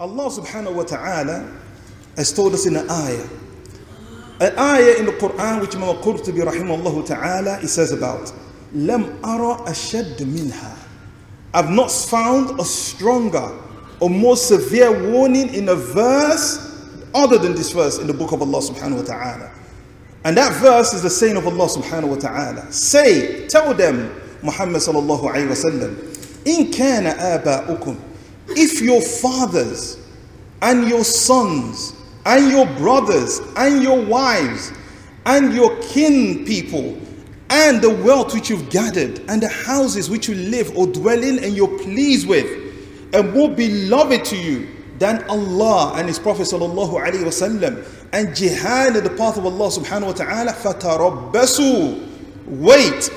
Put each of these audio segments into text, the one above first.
Allah subhanahu wa ta'ala has told us in an ayah. An ayah in the Quran which Imam Qurtubi rahimahullah ta'ala he says about Lam ara ashad minha. I've not found a stronger or more severe warning in a verse other than this verse in the book of Allah subhanahu wa ta'ala. And that verse is the saying of Allah subhanahu wa ta'ala. Say, tell them, Muhammad sallallahu alayhi wa sallam, in kana aba'ukum, if your fathers and your sons and your brothers and your wives and your kin people and the wealth which you've gathered and the houses which you live or dwell in and you're pleased with and more beloved to you than Allah and His Prophet sallallahu alaihi wasallam and jihad in the path of Allah subhanahu wa ta'ala fatarabbasu wait.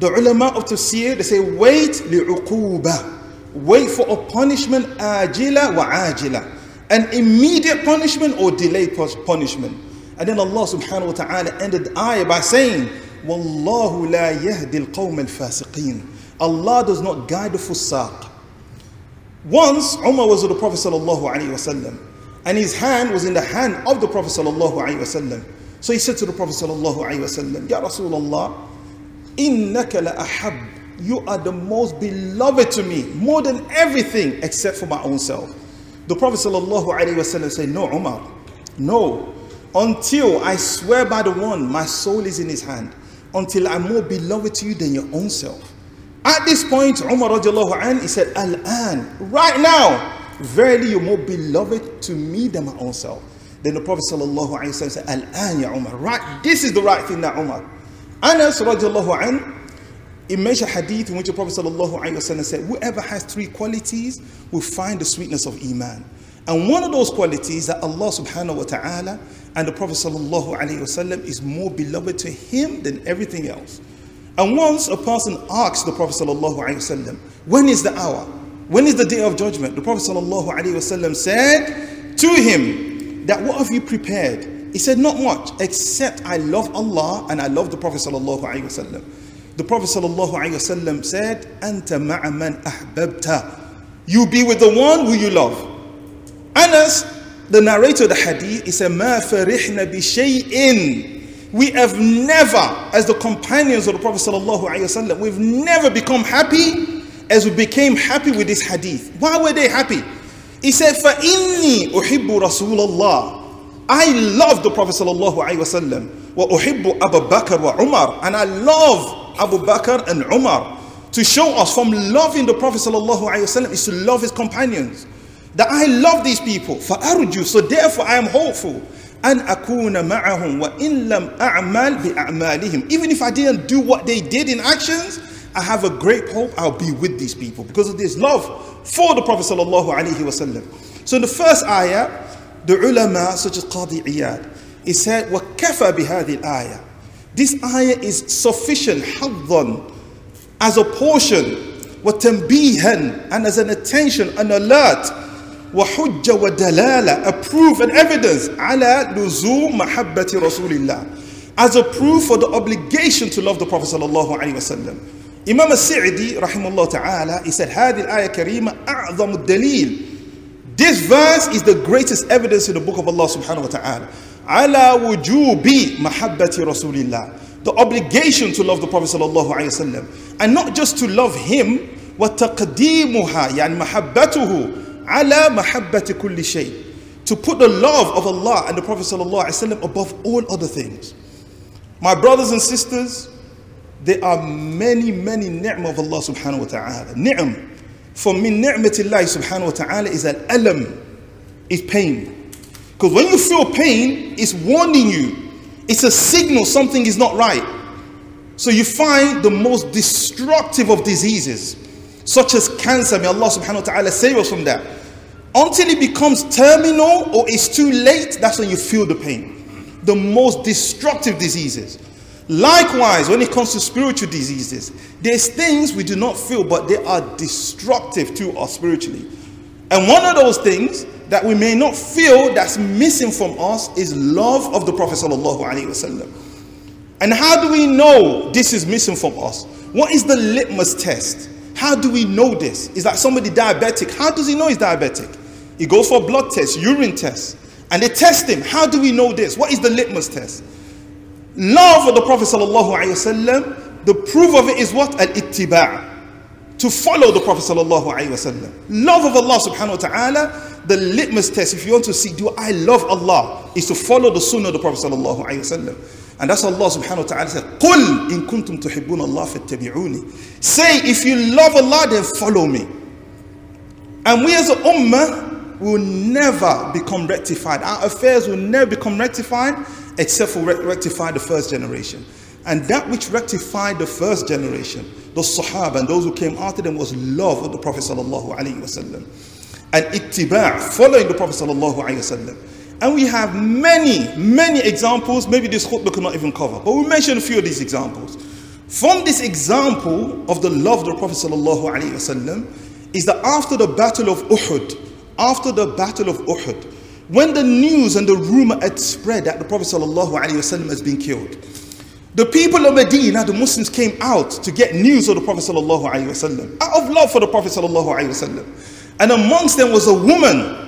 The ulama of tafsir they say wait li'uquba wait for a punishment ajila wa ajila. An immediate punishment or delayed punishment. And then Allah subhanahu wa ta'ala ended the ayah by saying wallahu la yahdi al-qawm al-fasiqeen. Allah does not guide the fusaq once Umar was with the Prophet sallallahu alaihi wasallam and his hand was in the hand of the Prophet sallallahu alaihi wasallam so he said to the Prophet sallallahu alaihi wasallam ya Rasulullah innaka la you are the most beloved to me more than everything except for my own self the Prophet ﷺ said, No, Umar, no, until I swear by the one, my soul is in his hand, until I'm more beloved to you than your own self. At this point, Umar he said, Al-an, right now, verily you're more beloved to me than my own self. Then the Prophet ﷺ said, Al-an ya Umar, right, this is the right thing now, Umar. Anas radiallahu anh, he mentioned hadith in which the Prophet ﷺ said, Whoever has three qualities will find the sweetness of Iman. And one of those qualities that Allah subhanahu wa ta'ala and the Prophet ﷺ is more beloved to him than everything else. And once a person asked the Prophet ﷺ, When is the hour? When is the day of judgment? The Prophet ﷺ said to him, That what have you prepared? He said, Not much, except I love Allah and I love the Prophet ﷺ. The Prophet ﷺ said, Anta ma'a man ahbabta. You be with the one who you love. Anas, the narrator of the hadith, he said, Ma farihna bi shay'in. We have never, as the companions of the Prophet ﷺ, we've never become happy as we became happy with this hadith. Why were they happy? He said, فَإِنِّي أُحِبُّ رَسُولَ اللَّهِ I love the Prophet ﷺ. وَأُحِبُّ أَبَا بَكْرَ وَعُمَرَ And I love Abu Bakr and Umar to show us from loving the Prophet ﷺ is to love his companions. That I love these people. فَأَرْجُو So therefore I am hopeful. أن أكون معهم وإن لم أعمل بأعمالهم Even if I didn't do what they did in actions, I have a great hope I'll be with these people because of this love for the Prophet sallallahu alaihi wasallam. So in the first ayah, the ulama such as Qadi Iyad, he said, وَكَفَى بِهَذِهِ الْآيَةِ this ayah is sufficient, haddan, as a portion, watambihan, and as an attention, an alert, وحجة ودلالة a proof and evidence. على لزوم محبة رسول الله as a proof for the obligation to love the Prophet صلى الله عليه وسلم Imam Sa'di رحمه الله ta'ala he said هذه الآية الكريمة أعظم الدليل This verse is the greatest evidence in the book of Allah subhanahu wa ta'ala على وجوب محبة رسول الله the obligation to love the Prophet صلى الله عليه وسلم and not just to love him وتقديمها يعني محبته على محبة كل شيء to put the love of Allah and the Prophet ﷺ above all other things. My brothers and sisters, there are many, many ni'mah of Allah subhanahu wa ta'ala. Ni'm. From min ni'matillahi subhanahu wa ta'ala is al alam, is pain. Because when you feel pain, it's warning you. It's a signal something is not right. So you find the most destructive of diseases, such as cancer. May Allah subhanahu wa ta'ala save us from that until it becomes terminal or it's too late, that's when you feel the pain. The most destructive diseases. Likewise, when it comes to spiritual diseases, there's things we do not feel, but they are destructive to us spiritually. And one of those things that we may not feel that's missing from us is love of the Prophet. And how do we know this is missing from us? What is the litmus test? How do we know this? Is that somebody diabetic? How does he know he's diabetic? He goes for blood tests, urine tests, and they test him. How do we know this? What is the litmus test? Love of the Prophet. The proof of it is what? Al ittiba' to follow the Prophet sallallahu alaihi wasallam. Love of Allah subhanahu wa ta'ala, the litmus test, if you want to see, do I love Allah, is to follow the sunnah of the Prophet sallallahu alaihi wasallam. And that's Allah subhanahu wa ta'ala said, قُلْ إِن كُنْتُمْ تُحِبُّونَ اللَّهَ فَاتَّبِعُونِ Say, if you love Allah, then follow me. And we as a ummah will never become rectified. Our affairs will never become rectified except for rectify the first generation. And that which rectified the first generation, the Sahaba and those who came after them, was love of the Prophet sallallahu alaihi wasallam, and ittiba' following the Prophet sallallahu alaihi wasallam. And we have many, many examples. Maybe this khutbah could not even cover, but we mentioned a few of these examples. From this example of the love of the Prophet ﷺ is that after the battle of Uhud, after the battle of Uhud, when the news and the rumor had spread that the Prophet ﷺ has been killed, the people of Medina, the Muslims came out to get news of the Prophet ﷺ, out of love for the Prophet ﷺ. And amongst them was a woman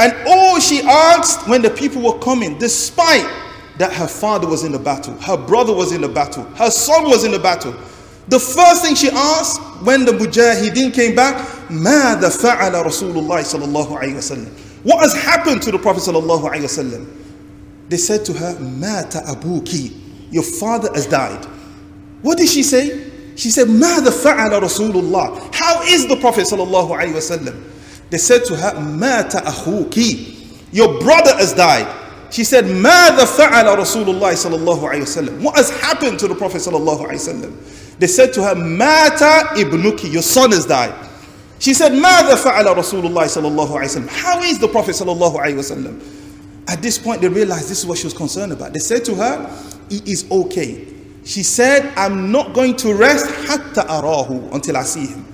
and all she asked when the people were coming, despite that her father was in the battle, her brother was in the battle, her son was in the battle, the first thing she asked when the mujahideen came back, ماذا فعل رسول الله صلى الله عليه وسلم? What has happened to the Prophet صلى الله عليه وسلم? They said to her, مات أبوك. Your father has died. What did she say? She said, ماذا فعل رسول الله? How is the Prophet صلى الله عليه وسلم? They said to her, Mata akhuki. Your brother has died. She said, Mada fa'ala Rasulullah sallallahu alayhi wasallam. What has happened to the Prophet sallallahu alayhi wasallam? They said to her, Mata ibnuki. Your son has died. She said, Mada fa'ala Rasulullah sallallahu alayhi wasallam. How is the Prophet sallallahu alayhi wasallam? At this point, they realized this is what she was concerned about. They said to her, he is okay. She said, I'm not going to rest hatta arahu until I see him.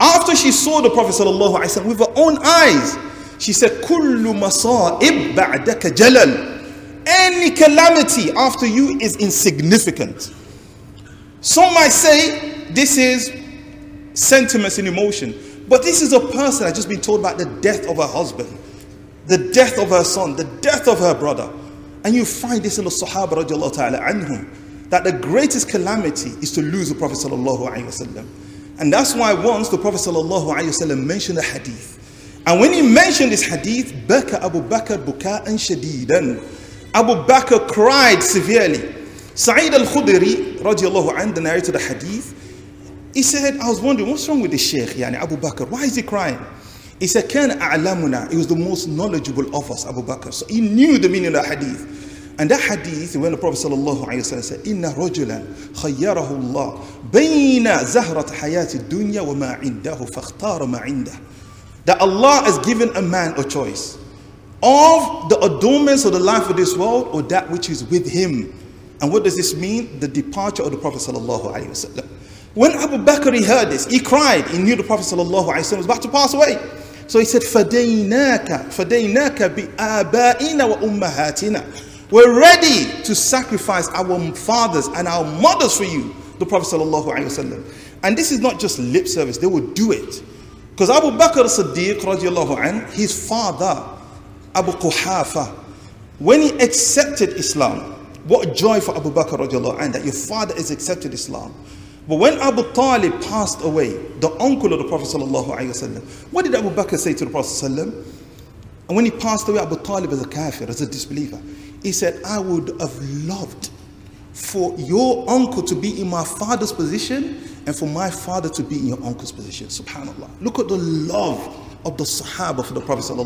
After she saw the Prophet ﷺ with her own eyes, she said, Kullu ba'daka jalal. Any calamity after you is insignificant. Some might say this is sentiments and emotion, but this is a person that's just been told about the death of her husband, the death of her son, the death of her brother. And you find this in the Sahaba radiallahu ta'ala anhum, that the greatest calamity is to lose the Prophet sallallahu alayhi wa and that's why once the Prophet ﷺ mentioned a hadith. And when he mentioned this hadith, Baka Abu Bakr buka'an shadidan. Abu Bakr cried severely. Sa'id al-Khudri, radiallahu anhu, narrated the hadith. He said, I was wondering, what's wrong with the Shaykh, yani Abu Bakr? Why is he crying? He said, Kan a'lamuna. He was the most knowledgeable of us, Abu Bakr. So he knew the meaning of the hadith. And that hadith, when the Prophet wa said, Inna rajulan khayyarahu Allah bayna zahrat hayati dunya wa ma indahu fakhtara ma indah. That Allah has given a man a choice of the adornments of the life of this world or that which is with him. And what does this mean? The departure of the Prophet wa When Abu Bakr he heard this, he cried. He knew the Prophet wa was about to pass away. So he said, فَدَيْنَاكَ فَدَيْنَاكَ بِآبَائِنَا وَأُمَّهَاتِنَا we're ready to sacrifice our fathers and our mothers for you, the Prophet ﷺ. And this is not just lip service, they would do it. Because Abu Bakr Siddiq, radiallahu his father, Abu Quhafa, when he accepted Islam, what joy for Abu Bakr radiallahu anh, that your father has accepted Islam. But when Abu Talib passed away, the uncle of the Prophet ﷺ, what did Abu Bakr say to the Prophet ﷺ? And when he passed away, Abu Talib as a kafir, as a disbeliever, he said, I would have loved for your uncle to be in my father's position and for my father to be in your uncle's position. Subhanallah. Look at the love of the Sahaba for the Prophet.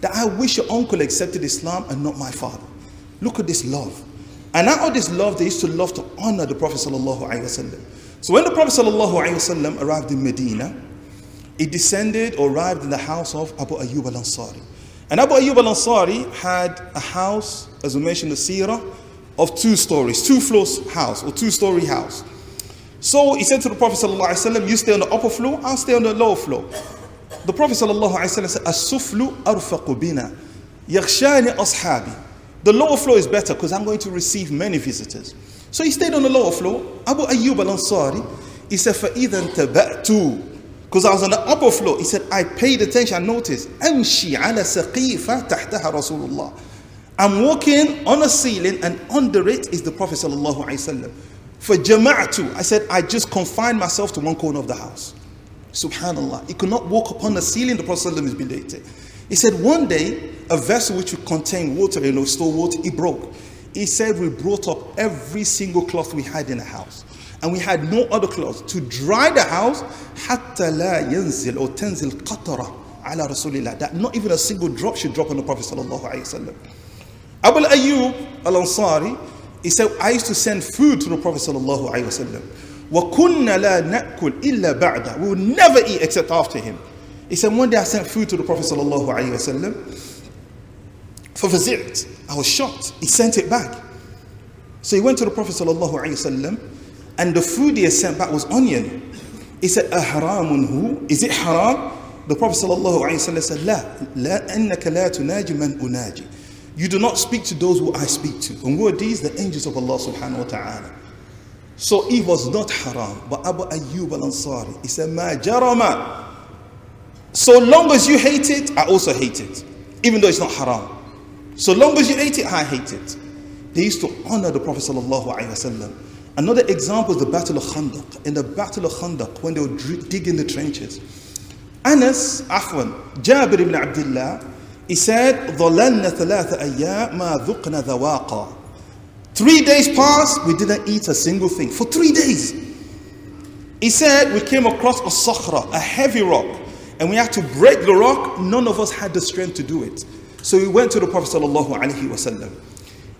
That I wish your uncle accepted Islam and not my father. Look at this love. And out of this love, they used to love to honor the Prophet. So when the Prophet arrived in Medina, he descended or arrived in the house of Abu Ayyub al Ansari. And Abu Ayyub al Ansari had a house, as we mentioned the seerah, of two stories, two floors house or two story house. So he said to the Prophet ﷺ, You stay on the upper floor, I'll stay on the lower floor. The Prophet ﷺ said, As-suflu arfaqu bina, yakhshani ashabi. The lower floor is better because I'm going to receive many visitors. So he stayed on the lower floor. Abu Ayyub al Ansari, he said, فَإِذَا انْتَبَأْتُ Because I was on the upper floor. He said, I paid attention, I noticed. أمشي على سقيفة تحتها رسول الله. I'm walking on a ceiling and under it is the Prophet sallallahu alaihi wasallam. For jama'atu, I said, I just confined myself to one corner of the house. Subhanallah. He could not walk upon the ceiling, the Prophet is belated. He said, one day, a vessel which would contain water, you know, store water, it broke. He said, we brought up every single cloth we had in the house. And we had no other clothes to dry the house, حتى لا ينزل أو تنزل قطرة على رسول الله. That not even a single drop should drop on the Prophet sallallahu alaihi wasallam. Abu Ayyub al-Ansari, he said, I used to send food to the Prophet sallallahu alaihi wasallam. وَكُنَّ لَا نَأْكُلْ إِلَّا بَعْدَ We would never eat except after him. He said, one day I sent food to the Prophet sallallahu alaihi wasallam. فَفَزِعْت I was shocked. He sent it back. So he went to the Prophet sallallahu alaihi wasallam, and the food he had sent back was onion. He said, أَحْرَامٌ هُ Is it haram? The Prophet sallallahu alaihi wasallam said, لا, لا أنك لا تناجي من أناجي. You do not speak to those who I speak to. And who are these? The angels of Allah subhanahu wa ta'ala. So it was not haram. But Abu Ayyub al-Ansari, he said, Ma jarama. So long as you hate it, I also hate it. Even though it's not haram. So long as you hate it, I hate it. They used to honor the Prophet sallallahu alaihi wasallam. Another example is the Battle of Khandaq. In the Battle of Khandaq, when they were digging the trenches, Anas, Afwan, Jabir ibn Abdullah, he said, ظَلَلْنَا ثَلَاثَ أَيَّامٍ مَا ذُقْنَا ذَوَاقًا Three days passed, we didn't eat a single thing. For three days. He said, we came across a sakhra, a heavy rock, and we had to break the rock, none of us had the strength to do it. So we went to the Prophet sallallahu alaihi wasallam.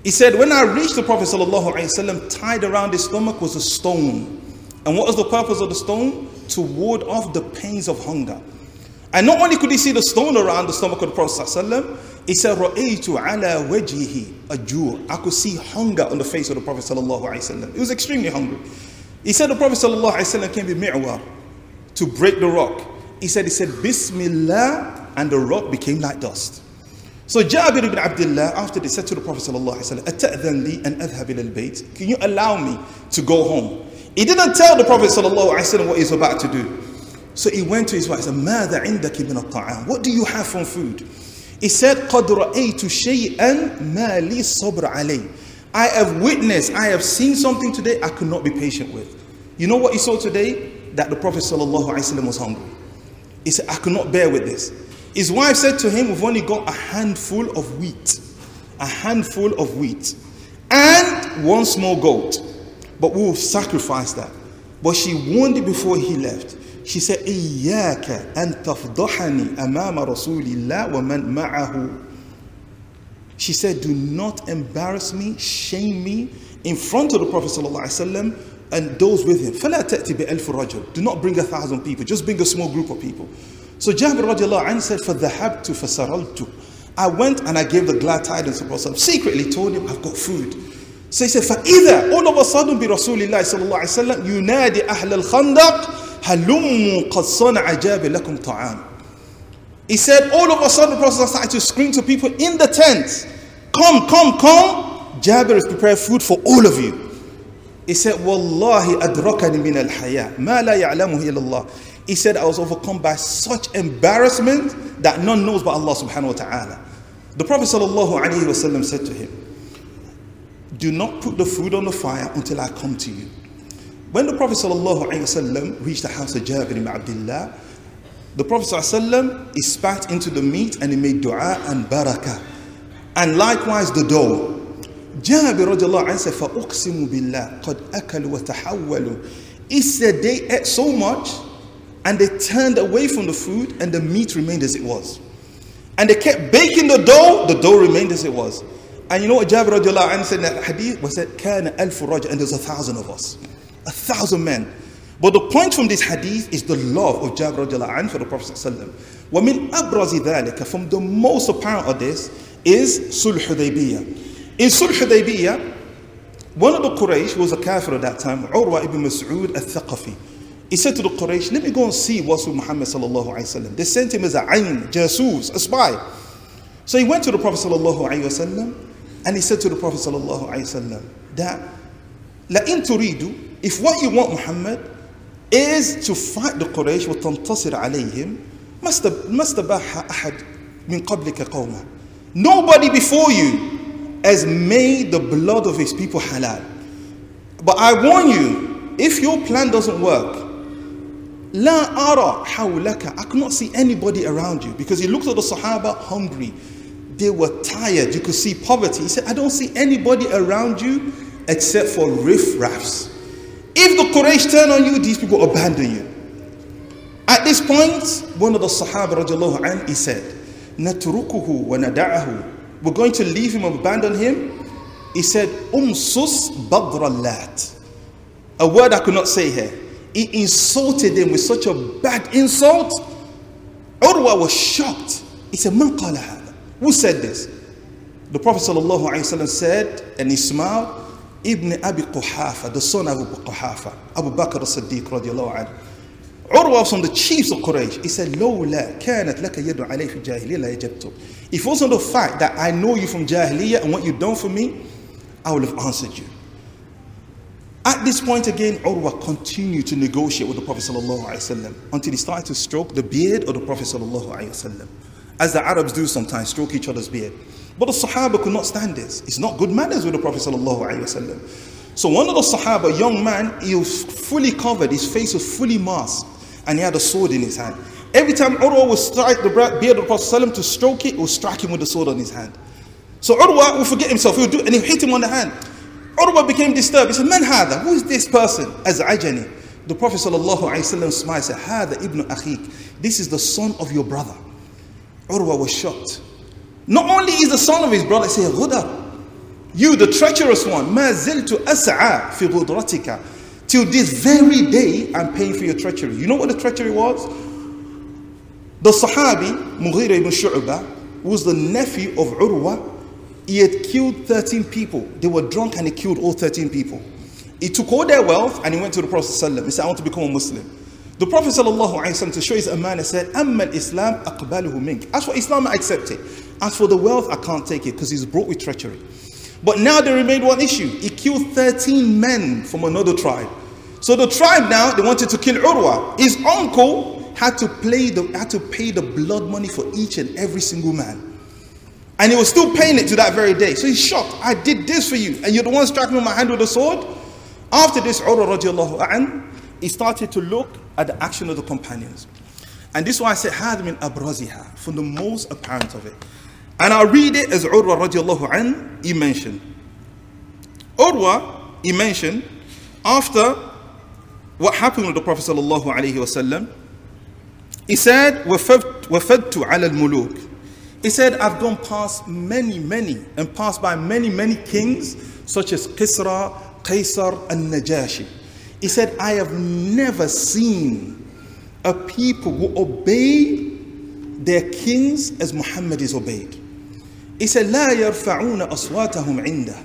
He said, when I reached the Prophet sallallahu alaihi wasallam, tied around his stomach was a stone. And what was the purpose of the stone? To ward off the pains of hunger. And not only could he see the stone around the stomach of the Prophet sallallahu he said, "Ra'aytu ala wajhihi ajur." I could see hunger on the face of the Prophet sallallahu alaihi wasallam. He was extremely hungry. He said the Prophet sallallahu alaihi wasallam came with mi'wal to break the rock. He said, he said, Bismillah, and the rock became like dust. So Jabir ibn Abdullah, after they said to the Prophet ﷺ, أَتَأْذَنْ لِي أَنْ أَذْهَبِ إِلَى الْبَيْتِ Can you allow me to go home? He didn't tell the Prophet ﷺ what he's about to do. So he went to his wife and said, ماذا عندك من الطعام? What do you have from food? He said, قد رأيت شيئا ما لي صبر عليه. I have witnessed, I have seen something today I could not be patient with. You know what he saw today? That the Prophet ﷺ was hungry. He said, I could not bear with this. His wife said to him, We've only got a handful of wheat, a handful of wheat, and one small goat. But we will sacrifice that. But she warned him before he left. She said, إياك أن تفضحني أمام رسول الله ومن معه. She said, do not embarrass me, shame me in front of the Prophet ﷺ and those with him. فلا تأتي بألف رجل. Do not bring a thousand people, just bring a small group of people. So Jabir radiallahu anhu said, فذهبت فسرلت. I went and I gave the glad tidings to Prophet secretly told him, I've got food. So he said, فإذا all of a sudden برسول الله صلى الله عليه وسلم ينادي أهل الخندق هلموا قد صنع جابر لكم طعام. He said, all of a sudden, the Prophet started to scream to people in the tent, Come, come, come. Jabir has prepared food for all of you. He said, Wallahi adrakani min al haya, ma la ya'lamuhu illallah. He said, I was overcome by such embarrassment that none knows but Allah subhanahu wa ta'ala. The Prophet sallallahu alayhi wa sallam said to him, Do not put the food on the fire until I come to you. When the Prophet ﷺ reached the house of Jabir ibn Abdullah, the Prophet ﷺ he spat into the meat and he made dua and barakah. And likewise the dough. Jabir radiallahu anhu said, فَأُقْسِمُ بِاللَّهِ قَدْ أَكَلُوا وَتَحَوَّلُوا He said they ate so much and they turned away from the food and the meat remained as it was. And they kept baking the dough, the dough remained as it was. And you know what Jabir radiallahu anhu said in that hadith? Was that كَانَ أَلْفُ رَجْعٍ And there's a thousand of us a thousand men. But the point from this hadith is the love of Jabir radiallahu for the Prophet sallallahu وَمِنْ أَبْرَزِ ذَلِكَ From the most apparent of this is Sulh Hudaybiyah. In Sulh Hudaybiyah, one of the Quraysh was a kafir at that time, Urwa ibn Mas'ud al-Thaqafi. He said to the Quraysh, let me go and see what's with Muhammad sallallahu alayhi wasallam. They sent him as a ayn, jasus, a spy. So he went to the Prophet sallallahu alayhi wasallam and he said to the Prophet sallallahu alayhi wasallam that لَإِن تُرِيدُ if what you want, Muhammad, is to fight the Quraysh وتنتصر عليهم ما استباح أحد من قبلك قوما Nobody before you has made the blood of his people halal. But I warn you, if your plan doesn't work, La ara hawlaka. I cannot see anybody around you because he looked at the Sahaba hungry. They were tired. You could see poverty. He said, I don't see anybody around you except for riff raffs. If the Quraysh turn on you, these people abandon you. At this point, one of the Sahaba anh, he said, wa nada'ahu. We're going to leave him and abandon him. He said, Umsus badrallat. A word I could not say here. He insulted them with such a bad insult. Urwa was shocked. He said, Man? Who said this? The Prophet said, and he smiled, Ibn Abi Quhafa, the son of Abu Quhafa, Abu Bakr as-Siddiq radiallahu anhu. Urwa was from the chiefs of Quraysh. He said, لولا كانت لك يد علي في الجاهلية لا يجبت. If it wasn't the fact that I know you from Jahiliyyah and what you've done for me, I would have answered you. At this point again, Urwa continued to negotiate with the Prophet ﷺ until he started to stroke the beard of the Prophet ﷺ. As the Arabs do sometimes, stroke each other's beard. But the Sahaba could not stand this. It's not good manners with the Prophet ﷺ. So one of the Sahaba, a young man, he was fully covered, his face was fully masked, and he had a sword in his hand. Every time Urwa would strike the beard of the Prophet to stroke it, he would strike him with the sword on his hand. So Urwa would forget himself, he would do and he hit him on the hand. Urwa became disturbed. He said, Man hada? Who is this person? As Ajani. The Prophet ﷺ smiled and said, Hada ibn Akhik. This is the son of your brother. Urwa was shocked. Not only is the son of his brother, he said. You, the treacherous one, ما زلت أسعى في غدرتك. Till this very day, I'm paying for your treachery. You know what the treachery was? The Sahabi, Mughira ibn Shu'bah, was the nephew of Urwa he had killed 13 people. They were drunk and he killed all 13 people. He took all their wealth and he went to the Prophet. ﷺ. He said, I want to become a Muslim. The Prophet ﷺ, to show his amana said, Amma Islam aqbaluhu mink. As for Islam, I accept it. As for the wealth, I can't take it because he's brought with treachery. But now there remained one issue. He killed 13 men from another tribe. So the tribe now, they wanted to kill Urwa. His uncle had to, play the, had to pay the blood money for each and every single man. And he was still paying it to that very day. So he's shocked. I did this for you. And you're the one striking me my hand with a sword? After this, Urwa radiallahu an, he started to look at the action of the companions. And this is why I said, had min abraziha, from the most apparent of it. And I'll read it as Urwa radiallahu an, he mentioned. Urwa, he mentioned, after what happened with the Prophet sallallahu alayhi wasallam, he said, وَفَدْتُ عَلَى الْمُلُوكِ he said, I've gone past many, many, and passed by many, many kings, such as Kisra, Qaisar, and Najashi. He said, I have never seen a people who obey their kings as Muhammad is obeyed. He said, لا يرفعون أصواتهم عنده.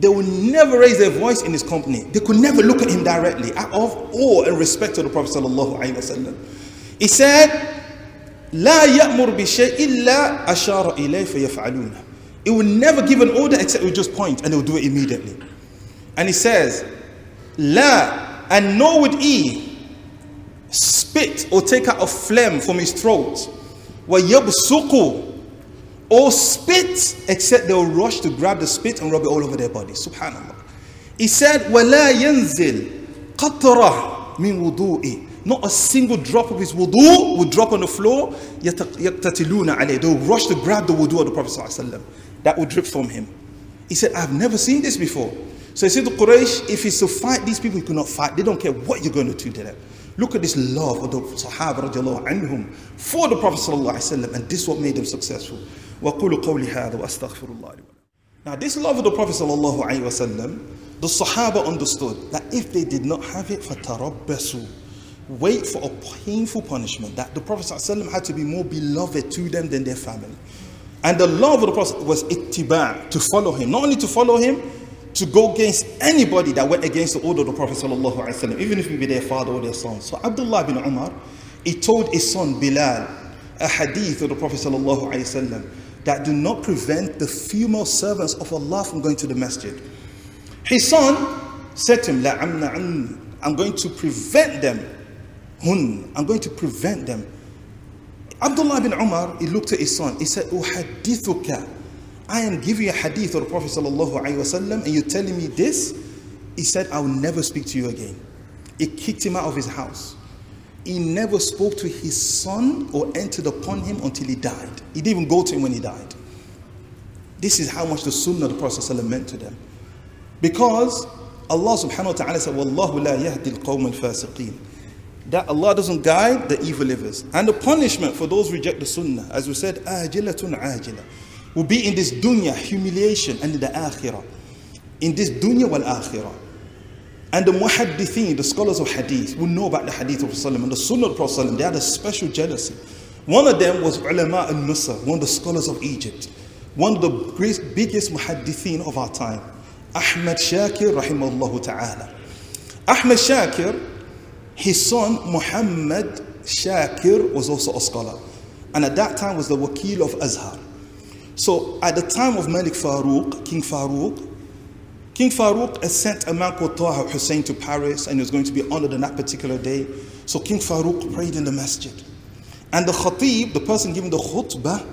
They will never raise their voice in his company. They could never look at him directly out of awe and respect to the Prophet sallallahu alaihi wasallam. He said, لا يأمر بشيء إلا أشار إليه فيفعلونه. It will never give an order except it will just point and it will do it immediately. And he says, لا and nor would he spit or take out a phlegm from his throat. ويبصق or spit except they will rush to grab the spit and rub it all over their body. Subhanallah. He said, ولا ينزل قطرة من وضوئه not a single drop of his wudu would drop on the floor. يَقْتَتِلُونَ عَلَيْهِ They would rush to grab the wudu of the Prophet ﷺ. That would drip from him. He said, I've never seen this before. So he said to Quraysh, if he's to fight these people, he could not fight. They don't care what you're going to do to them. Look at this love of the Sahaba radiallahu anhum for the Prophet ﷺ, and this is what made them successful. وَقُولُ قَوْلِ هَذا وَأَسْتَغْفِرُ اللَّهِ Now this love of the Prophet ﷺ, the Sahaba understood that if they did not have it, فَتَرَبَّسُوا wait for a painful punishment that the Prophet ﷺ had to be more beloved to them than their family. And the love of the Prophet was ittiba, to follow him. Not only to follow him, to go against anybody that went against the order of the Prophet ﷺ, even if it be their father or their son. So Abdullah bin Umar, he told his son Bilal a hadith of the Prophet ﷺ that do not prevent the female servants of Allah from going to the masjid. His son said to him, I'm going to prevent them hun. I'm going to prevent them. Abdullah bin Umar, he looked at his son. He said, Uhadithuka. I am giving you a hadith of the Prophet sallallahu alaihi wasallam, and you're telling me this? He said, I will never speak to you again. He kicked him out of his house. He never spoke to his son or entered upon him until he died. He didn't even go to him when he died. This is how much the sunnah of the Prophet ﷺ meant to them. Because Allah subhanahu wa ta'ala said, Wallahu la yahdi al-qawm al-fasiqeen. That Allah doesn't guide the evil livers. And the punishment for those who reject the sunnah, as we said, ajilatun ajila, will be in this dunya, humiliation, and in the akhirah. In this dunya wal akhirah. And the muhaddithin, the scholars of hadith, will know about the hadith of Rasulullah and the sunnah of Rasulullah. They had a special jealousy. One of them was ulama al-Nusra, one of the scholars of Egypt. One of the great, biggest muhaddithin of our time. Ahmad Shakir, rahimahullah ta'ala. Ahmad Shakir, his son Muhammad Shakir was also a scholar. And at that time was the wakil of Azhar. So at the time of Malik Farouk, King Farouk, King Farouk has sent a man called Taha Hussein to Paris and he was going to be honored on that particular day. So King Farouk prayed in the masjid. And the khatib, the person giving the khutbah,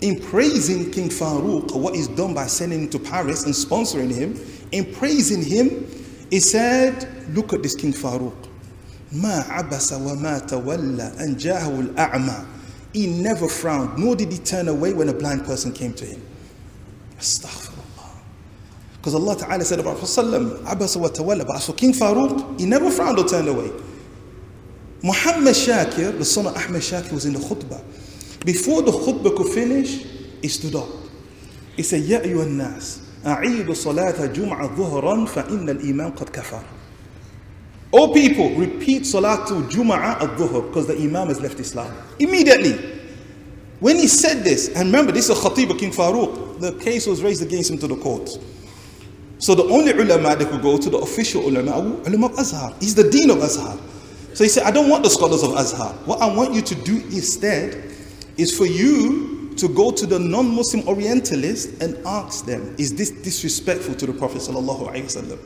in praising King Farouk, what he's done by sending him to Paris and sponsoring him, in praising him, he said, Look at this King Farouk. ما عبس وما تولى أن جاءه الأعمى. He never frowned, nor did he turn away when a blind person came to him. Astaghfirullah. Because Allah Ta'ala said about Prophet Abasa wa tawalla. But as for King Farouk, he never frowned or turned away. Muhammad Shakir, the son of Ahmed Shakir, was in the khutbah. Before the khutbah could finish, he stood up. He said, Ya ayyuhan nas, أعيدوا صلاة جمعة Inna al-Imam Qad Kafar." All people, repeat Salatul Jum'ah al-Dhuhr because the Imam has left Islam. Immediately. When he said this, and remember, this is a Khatib of King Farouk, the case was raised against him to the court. So the only ulama that could go to the official ulama, ulama of Azhar. He's the dean of Azhar. So he said, I don't want the scholars of Azhar. What I want you to do instead is for you to go to the non-Muslim Orientalists and ask them, is this disrespectful to the Prophet sallallahu?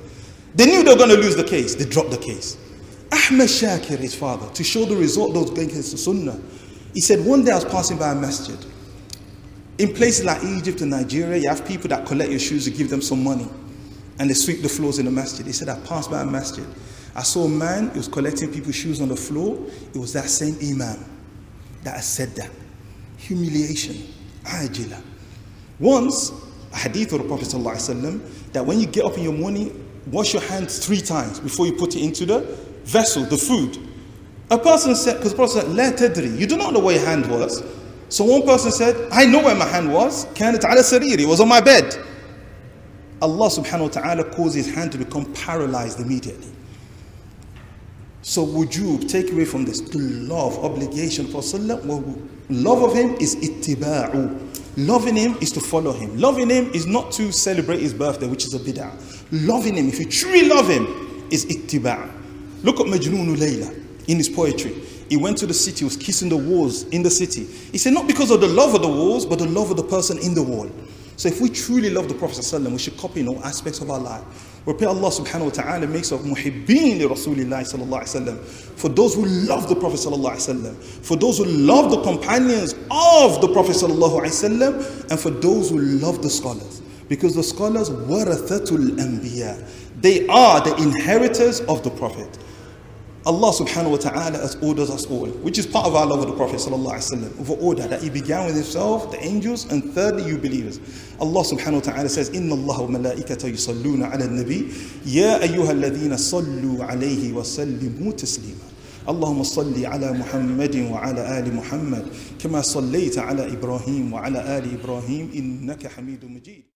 They knew they were going to lose the case. They dropped the case. Ahmed Shakir, his father, to show the result those going against the Sunnah, he said, one day I was passing by a masjid. In places like Egypt and Nigeria, you have people that collect your shoes and give them some money and they sweep the floors in the masjid. He said, I passed by a masjid. I saw a man, he was collecting people's shoes on the floor. It was that same imam that had said that. Humiliation. Ajila. Once, a hadith of the Prophet ﷺ, that when you get up in your morning, wash your hands three times before you put it into the vessel, the food. A person said, because the Prophet said, La tadri, you do not know where your hand was. So one person said, I know where my hand was. Kanat ala sariri, it was on my bed. Allah subhanahu wa ta'ala caused his hand to become paralyzed immediately. So you take away from this the love, obligation for Sallallahu love of him is ittiba'u. Loving him is to follow him. Loving him is not to celebrate his birthday, which is a bid'ah. Loving him, if you truly love him, is ittiba'. Look at Majnun Layla in his poetry. He went to the city, was kissing the walls in the city. He said, not because of the love of the walls, but the love of the person in the wall. So if we truly love the Prophet ﷺ, we should copy in all aspects of our life. We pray Allah subhanahu wa ta'ala makes of muhibbeen li Rasulillah. For those who love the Prophet sallallahu. For those who love the companions of the Prophet sallallahu. And for those who love the scholars. Because the scholars, warathatul anbiya. They are the inheritors of the Prophet. Allah subhanahu wa ta'ala has ordered us all, which is part of our love of the Prophet sallallahu alaihi wasallam, of order that he began with himself, the angels, and thirdly you believers. Allah subhanahu wa ta'ala says, Inna Allah wa malaikata yusalluna ala nabi, Ya ayyuha alladhina sallu alayhi wa sallimu taslima. اللهم صل على محمد وعلى آل محمد كما صليت على إبراهيم وعلى آل إبراهيم إنك حميد مجيد